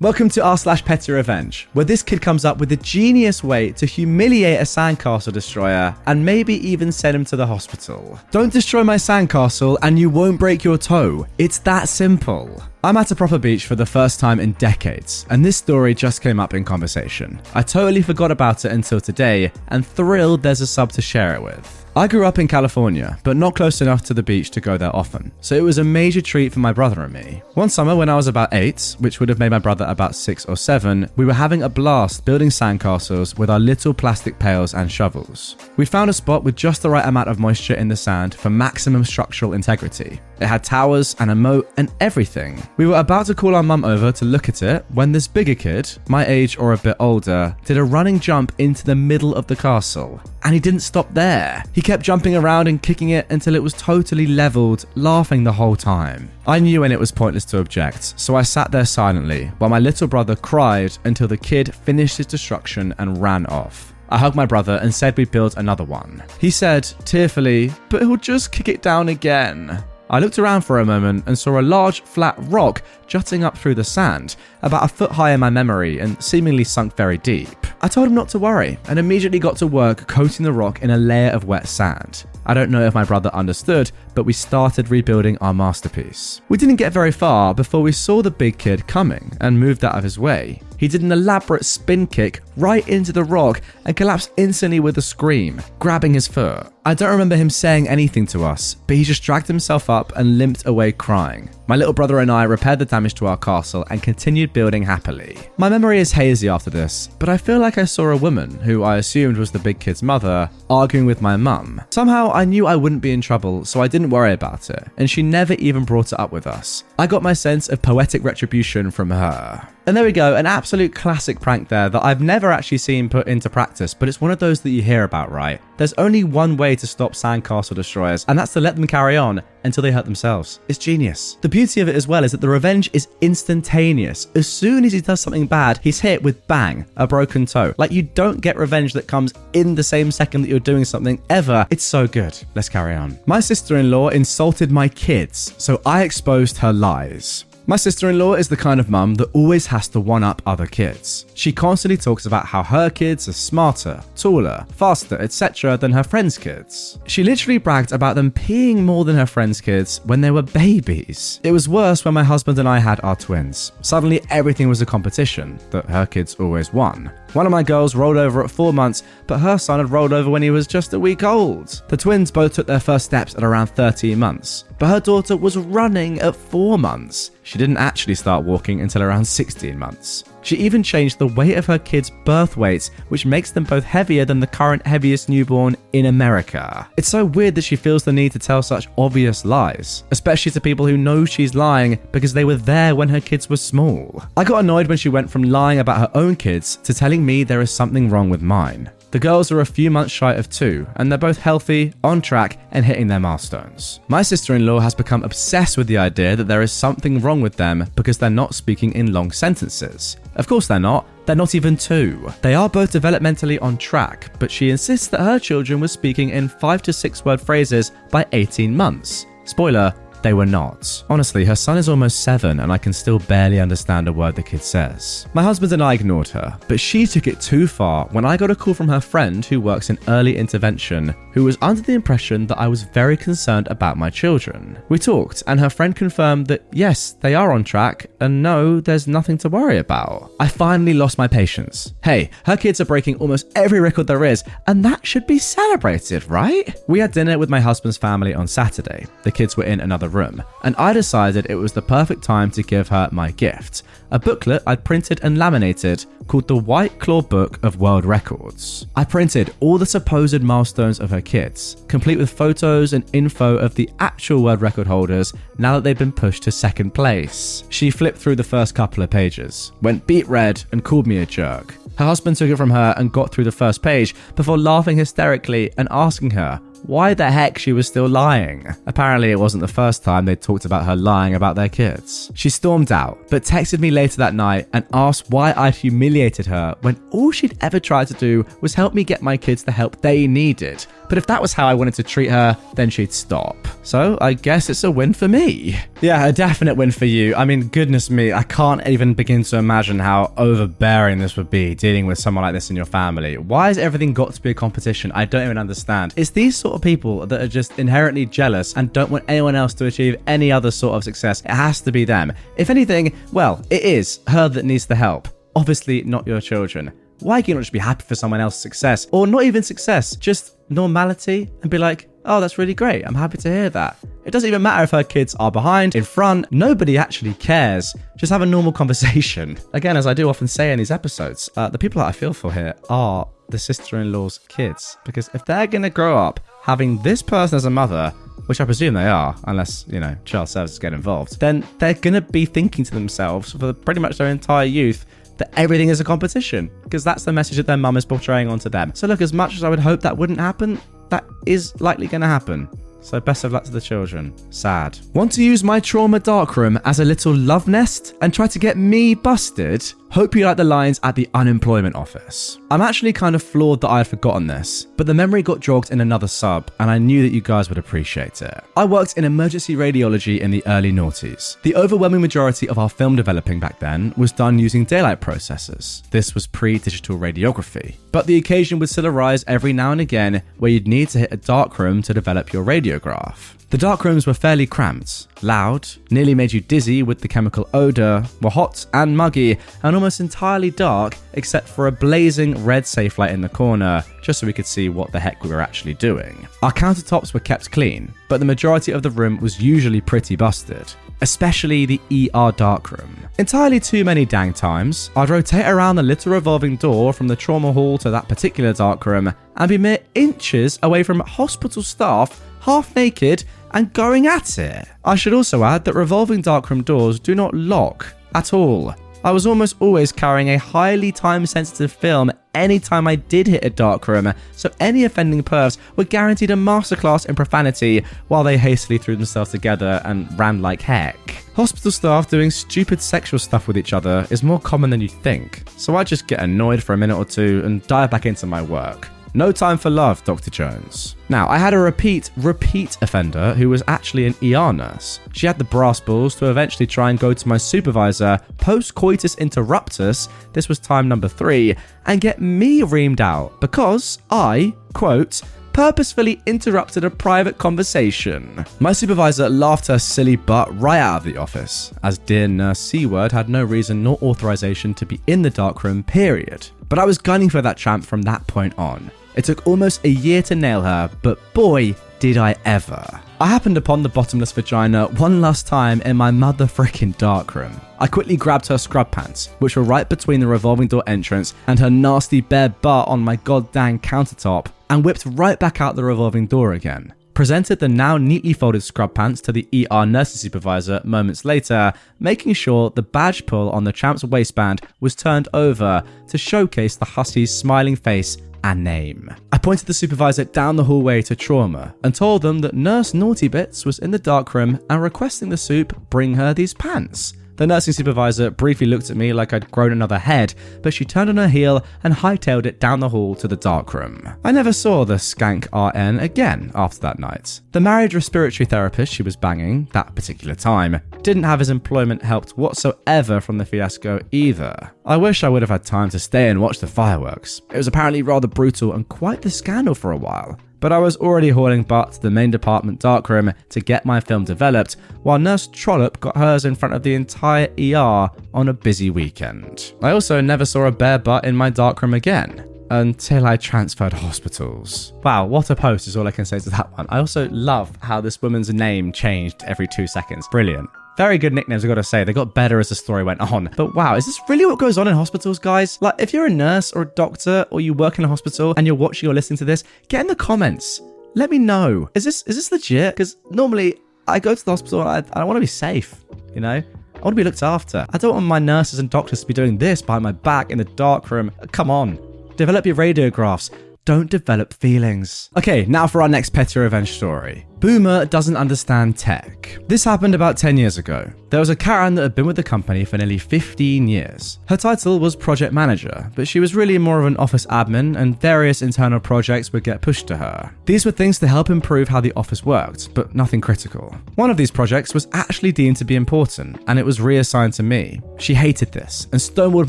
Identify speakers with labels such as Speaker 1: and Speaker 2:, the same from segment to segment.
Speaker 1: Welcome to r slash petty revenge, where this kid comes up with a genius way to humiliate a sandcastle destroyer and maybe even send him to the hospital. Don't destroy my sandcastle and you won't break your toe. It's that simple. I'm at a proper beach for the first time in decades, and this story just came up in conversation. I totally forgot about it until today, and thrilled there's a sub to share it with. I grew up in California, but not close enough to the beach to go there often, so it was a major treat for my brother and me. One summer, when I was about eight, which would have made my brother about six or seven, we were having a blast building sandcastles with our little plastic pails and shovels. We found a spot with just the right amount of moisture in the sand for maximum structural integrity. It had towers and a moat and everything. We were about to call our mum over to look at it when this bigger kid, my age or a bit older, did a running jump into the middle of the castle. And he didn't stop there. He kept jumping around and kicking it until it was totally leveled, laughing the whole time. I knew when it was pointless to object, so I sat there silently while my little brother cried until the kid finished his destruction and ran off. I hugged my brother and said we'd build another one. He said, tearfully, but he'll just kick it down again. I looked around for a moment and saw a large, flat rock jutting up through the sand, about a foot high in my memory and seemingly sunk very deep. I told him not to worry and immediately got to work coating the rock in a layer of wet sand. I don't know if my brother understood, but we started rebuilding our masterpiece. We didn't get very far before we saw the big kid coming and moved out of his way. He did an elaborate spin kick right into the rock and collapsed instantly with a scream, grabbing his foot. I don't remember him saying anything to us, but he just dragged himself up and limped away crying. My little brother and I repaired the damage to our castle and continued building happily. My memory is hazy after this, but I feel like I saw a woman, who I assumed was the big kid's mother, arguing with my mum. Somehow I knew I wouldn't be in trouble, so I didn't worry about it, and she never even brought it up with us. I got my sense of poetic retribution from her. And there we go, an absolute classic prank there that I've never actually seen put into practice, but it's one of those that you hear about, right? There's only one way to stop sandcastle destroyers, and that's to let them carry on until they hurt themselves. It's genius. The beauty of it as well is that the revenge is instantaneous. As soon as he does something bad, he's hit with bang, a broken toe. Like you don't get revenge that comes in the same second that you're doing something ever. It's so good. Let's carry on. My sister in law insulted my kids, so I exposed her lies. My sister in law is the kind of mum that always has to one up other kids. She constantly talks about how her kids are smarter, taller, faster, etc. than her friends' kids. She literally bragged about them peeing more than her friends' kids when they were babies. It was worse when my husband and I had our twins. Suddenly, everything was a competition that her kids always won. One of my girls rolled over at four months, but her son had rolled over when he was just a week old. The twins both took their first steps at around 13 months, but her daughter was running at four months. She didn't actually start walking until around 16 months. She even changed the weight of her kids' birth weights, which makes them both heavier than the current heaviest newborn in America. It's so weird that she feels the need to tell such obvious lies, especially to people who know she's lying because they were there when her kids were small. I got annoyed when she went from lying about her own kids to telling me there is something wrong with mine. The girls are a few months shy of two, and they're both healthy, on track, and hitting their milestones. My sister in law has become obsessed with the idea that there is something wrong with them because they're not speaking in long sentences. Of course, they're not. They're not even two. They are both developmentally on track, but she insists that her children were speaking in five to six word phrases by 18 months. Spoiler, They were not. Honestly, her son is almost seven and I can still barely understand a word the kid says. My husband and I ignored her, but she took it too far when I got a call from her friend who works in early intervention, who was under the impression that I was very concerned about my children. We talked, and her friend confirmed that yes, they are on track, and no, there's nothing to worry about. I finally lost my patience. Hey, her kids are breaking almost every record there is, and that should be celebrated, right? We had dinner with my husband's family on Saturday. The kids were in another room, and I decided it was the perfect time to give her my gift a booklet I'd printed and laminated called the White Claw Book of World Records. I printed all the supposed milestones of her kids, complete with photos and info of the actual world record holders now that they've been pushed to second place. She flipped through the first couple of pages, went beet red, and called me a jerk. Her husband took it from her and got through the first page before laughing hysterically and asking her why the heck she was still lying. Apparently, it wasn't the first time they'd talked about her lying about their kids. She stormed out, but texted me later that night and asked why I'd humiliated her when all she'd ever tried to do was help me get my kids the help they needed. But if that was how I wanted to treat her, then she'd stop. So I guess it's a win for me. Yeah, a definite win for you. I mean, goodness me, I can't even begin to imagine how overbearing this would be dealing with someone like this in your family. Why has everything got to be a competition? I don't even understand. It's these sort of people that are just inherently jealous and don't want anyone else to achieve any other sort of success. It has to be them. If anything, well, it is her that needs the help. Obviously, not your children. Why can you not just be happy for someone else's success? Or not even success, just normality and be like, oh, that's really great. I'm happy to hear that. It doesn't even matter if her kids are behind, in front, nobody actually cares. Just have a normal conversation. Again, as I do often say in these episodes, uh, the people that I feel for here are the sister in law's kids. Because if they're going to grow up having this person as a mother, which I presume they are, unless, you know, child services get involved, then they're going to be thinking to themselves for pretty much their entire youth that everything is a competition because that's the message that their mum is portraying onto them. So, look, as much as I would hope that wouldn't happen, that is likely going to happen. So, best of luck to the children. Sad. Want to use my trauma darkroom as a little love nest and try to get me busted? Hope you like the lines at the unemployment office. I'm actually kind of floored that I had forgotten this, but the memory got jogged in another sub, and I knew that you guys would appreciate it. I worked in emergency radiology in the early noughties. The overwhelming majority of our film developing back then was done using daylight processors. This was pre digital radiography. But the occasion would still arise every now and again where you'd need to hit a darkroom to develop your radiograph. The dark rooms were fairly cramped, loud, nearly made you dizzy with the chemical odour, were hot and muggy, and almost entirely dark except for a blazing red safe light in the corner, just so we could see what the heck we were actually doing. Our countertops were kept clean, but the majority of the room was usually pretty busted especially the ER darkroom. Entirely too many dang times, I'd rotate around the little revolving door from the trauma hall to that particular darkroom and be mere inches away from hospital staff, half naked, and going at it. I should also add that revolving darkroom doors do not lock at all. I was almost always carrying a highly time sensitive film anytime I did hit a darkroom, so any offending pervs were guaranteed a masterclass in profanity while they hastily threw themselves together and ran like heck. Hospital staff doing stupid sexual stuff with each other is more common than you think, so I just get annoyed for a minute or two and dive back into my work. No time for love, Dr. Jones. Now, I had a repeat, repeat offender who was actually an ER nurse. She had the brass balls to eventually try and go to my supervisor post coitus interruptus, this was time number three, and get me reamed out because I, quote, purposefully interrupted a private conversation. My supervisor laughed her silly butt right out of the office, as dear nurse C word had no reason nor authorization to be in the darkroom, period. But I was gunning for that champ from that point on. It took almost a year to nail her, but boy, did I ever. I happened upon the bottomless vagina one last time in my mother frickin' darkroom. I quickly grabbed her scrub pants, which were right between the revolving door entrance and her nasty bare butt on my goddamn countertop, and whipped right back out the revolving door again. Presented the now neatly folded scrub pants to the ER nursing supervisor moments later, making sure the badge pull on the champ's waistband was turned over to showcase the hussy's smiling face and name. I pointed the supervisor down the hallway to trauma and told them that Nurse Naughty Bits was in the darkroom and requesting the soup bring her these pants. The nursing supervisor briefly looked at me like I'd grown another head, but she turned on her heel and hightailed it down the hall to the darkroom. I never saw the skank RN again after that night. The married respiratory therapist she was banging that particular time didn't have his employment helped whatsoever from the fiasco either. I wish I would have had time to stay and watch the fireworks. It was apparently rather brutal and quite the scandal for a while but I was already hauling butt to the main department darkroom to get my film developed, while Nurse Trollope got hers in front of the entire ER on a busy weekend. I also never saw a bare butt in my darkroom again. Until I transferred hospitals. Wow, what a post is all I can say to that one. I also love how this woman's name changed every two seconds. Brilliant. Very good nicknames, I gotta say. They got better as the story went on. But wow, is this really what goes on in hospitals, guys? Like, if you're a nurse or a doctor or you work in a hospital and you're watching or listening to this, get in the comments. Let me know. Is this is this legit? Because normally I go to the hospital and I, I want to be safe, you know? I want to be looked after. I don't want my nurses and doctors to be doing this behind my back in the dark room. Come on. Develop your radiographs. Don't develop feelings. Okay, now for our next petty revenge story. Boomer doesn't understand tech. This happened about 10 years ago. There was a Karen that had been with the company for nearly 15 years. Her title was project manager, but she was really more of an office admin and various internal projects would get pushed to her. These were things to help improve how the office worked, but nothing critical. One of these projects was actually deemed to be important and it was reassigned to me. She hated this and stonewalled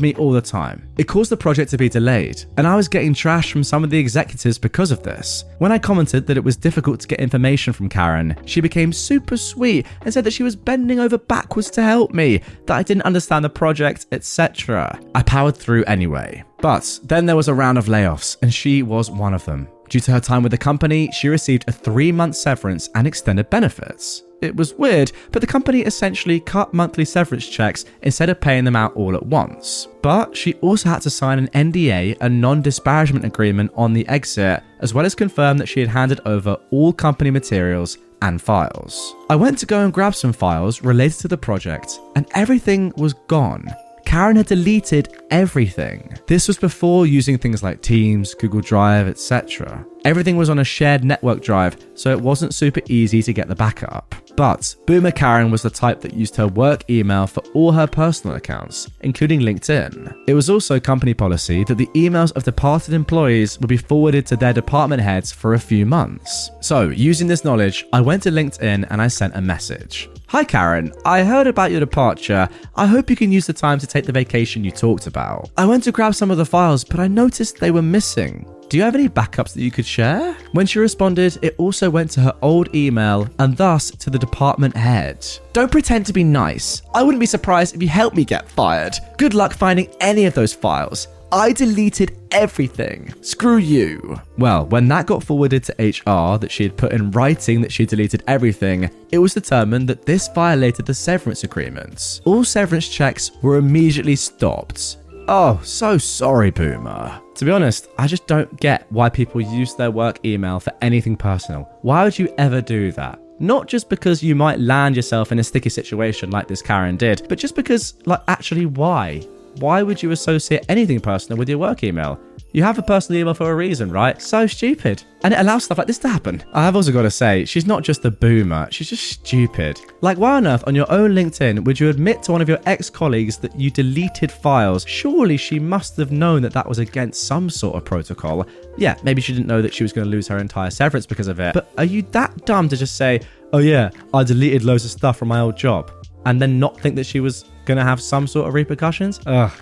Speaker 1: me all the time. It caused the project to be delayed, and I was getting trash from some of the executives because of this. When I commented that it was difficult to get information from Karen, she became super sweet and said that she was bending over backwards to help me, that I didn't understand the project, etc. I powered through anyway. But then there was a round of layoffs, and she was one of them. Due to her time with the company, she received a three month severance and extended benefits. It was weird, but the company essentially cut monthly severance checks instead of paying them out all at once. But she also had to sign an NDA, a non disparagement agreement, on the exit, as well as confirm that she had handed over all company materials and files. I went to go and grab some files related to the project, and everything was gone. Karen had deleted everything. This was before using things like Teams, Google Drive, etc. Everything was on a shared network drive, so it wasn't super easy to get the backup. But Boomer Karen was the type that used her work email for all her personal accounts, including LinkedIn. It was also company policy that the emails of departed employees would be forwarded to their department heads for a few months. So, using this knowledge, I went to LinkedIn and I sent a message. Hi Karen, I heard about your departure. I hope you can use the time to take the vacation you talked about. I went to grab some of the files, but I noticed they were missing. Do you have any backups that you could share? When she responded, it also went to her old email and thus to the department head. Don't pretend to be nice. I wouldn't be surprised if you helped me get fired. Good luck finding any of those files. I deleted everything. Screw you. Well, when that got forwarded to HR that she had put in writing that she deleted everything, it was determined that this violated the severance agreements. All severance checks were immediately stopped. Oh, so sorry, Boomer. To be honest, I just don't get why people use their work email for anything personal. Why would you ever do that? Not just because you might land yourself in a sticky situation like this Karen did, but just because, like, actually, why? Why would you associate anything personal with your work email? You have a personal email for a reason, right? So stupid. And it allows stuff like this to happen. I have also got to say, she's not just a boomer, she's just stupid. Like, why on earth on your own LinkedIn would you admit to one of your ex colleagues that you deleted files? Surely she must have known that that was against some sort of protocol. Yeah, maybe she didn't know that she was going to lose her entire severance because of it. But are you that dumb to just say, oh yeah, I deleted loads of stuff from my old job? And then not think that she was going to have some sort of repercussions? Ugh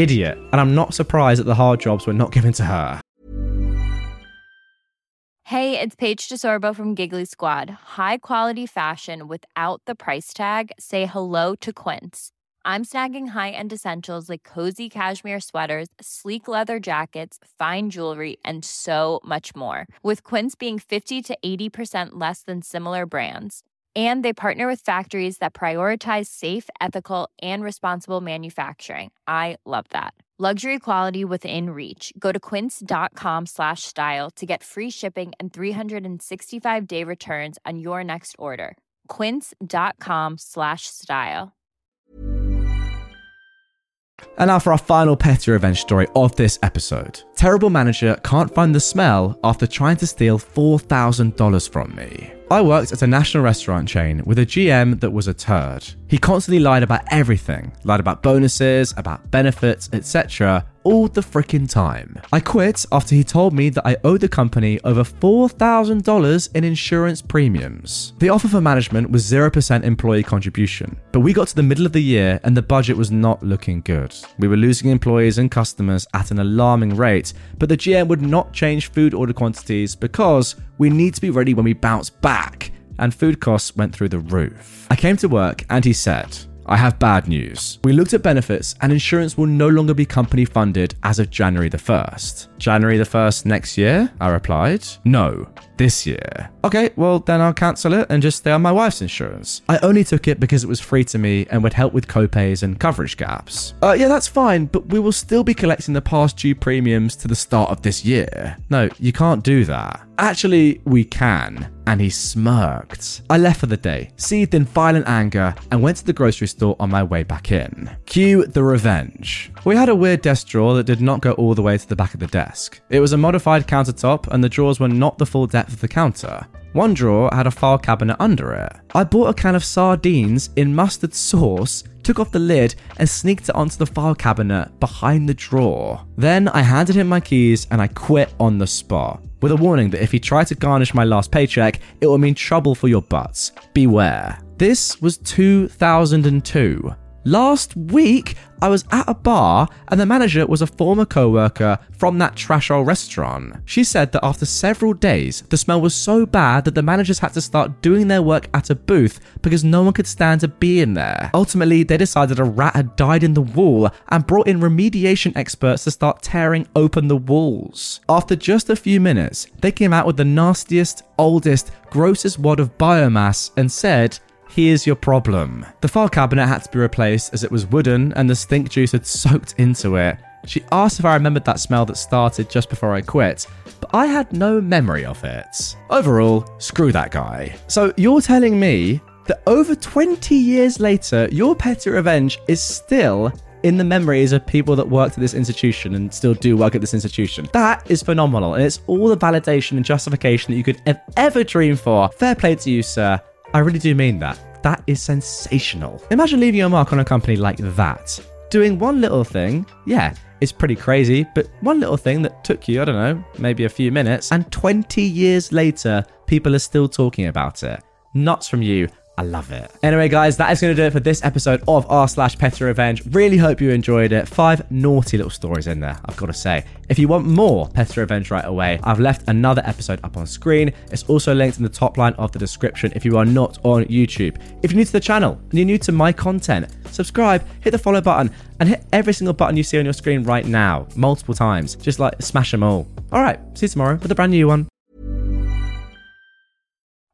Speaker 1: idiot, and I'm not surprised that the hard jobs were not given to her.
Speaker 2: Hey, it's Paige DeSorbo from Giggly Squad. High quality fashion without the price tag? Say hello to Quince. I'm snagging high end essentials like cozy cashmere sweaters, sleek leather jackets, fine jewelry, and so much more. With Quince being 50 to 80% less than similar brands and they partner with factories that prioritize safe ethical and responsible manufacturing. I love that. Luxury quality within reach. Go to quince.com slash style to get free shipping and 365 day returns on your next order. quince.com slash style.
Speaker 1: And now for our final petty revenge story of this episode. Terrible manager can't find the smell after trying to steal $4,000 from me. I worked at a national restaurant chain with a GM that was a turd. He constantly lied about everything, lied about bonuses, about benefits, etc., all the freaking time. I quit after he told me that I owed the company over $4,000 in insurance premiums. The offer for management was 0% employee contribution, but we got to the middle of the year and the budget was not looking good. We were losing employees and customers at an alarming rate, but the GM would not change food order quantities because we need to be ready when we bounce back and food costs went through the roof. I came to work and he said, I have bad news. We looked at benefits and insurance will no longer be company funded as of January the 1st. January the 1st next year? I replied. No, this year. Okay, well, then I'll cancel it and just stay on my wife's insurance. I only took it because it was free to me and would help with copays and coverage gaps. Uh, yeah, that's fine, but we will still be collecting the past due premiums to the start of this year. No, you can't do that. Actually, we can. And he smirked. I left for the day, seethed in violent anger, and went to the grocery store on my way back in. Cue the revenge. We had a weird desk drawer that did not go all the way to the back of the desk. It was a modified countertop, and the drawers were not the full depth of the counter. One drawer had a file cabinet under it. I bought a can of sardines in mustard sauce, took off the lid, and sneaked it onto the file cabinet behind the drawer. Then I handed him my keys and I quit on the spot. With a warning that if he tried to garnish my last paycheck, it would mean trouble for your butts. Beware. This was 2002. Last week, I was at a bar and the manager was a former co worker from that trash old restaurant. She said that after several days, the smell was so bad that the managers had to start doing their work at a booth because no one could stand to be in there. Ultimately, they decided a rat had died in the wall and brought in remediation experts to start tearing open the walls. After just a few minutes, they came out with the nastiest, oldest, grossest wad of biomass and said, Here's your problem. The file cabinet had to be replaced as it was wooden and the stink juice had soaked into it. She asked if I remembered that smell that started just before I quit, but I had no memory of it. Overall, screw that guy. So you're telling me that over 20 years later, your petty revenge is still in the memories of people that worked at this institution and still do work at this institution. That is phenomenal, and it's all the validation and justification that you could ev- ever dream for. Fair play to you, sir. I really do mean that. That is sensational. Imagine leaving your mark on a company like that. Doing one little thing, yeah, it's pretty crazy, but one little thing that took you, I don't know, maybe a few minutes, and 20 years later, people are still talking about it. Nuts from you. I love it. Anyway, guys, that is going to do it for this episode of r slash Petty Revenge. Really hope you enjoyed it. Five naughty little stories in there, I've got to say. If you want more Petty Revenge right away, I've left another episode up on screen. It's also linked in the top line of the description if you are not on YouTube. If you're new to the channel and you're new to my content, subscribe, hit the follow button, and hit every single button you see on your screen right now, multiple times. Just like smash them all. All right, see you tomorrow with a brand new one.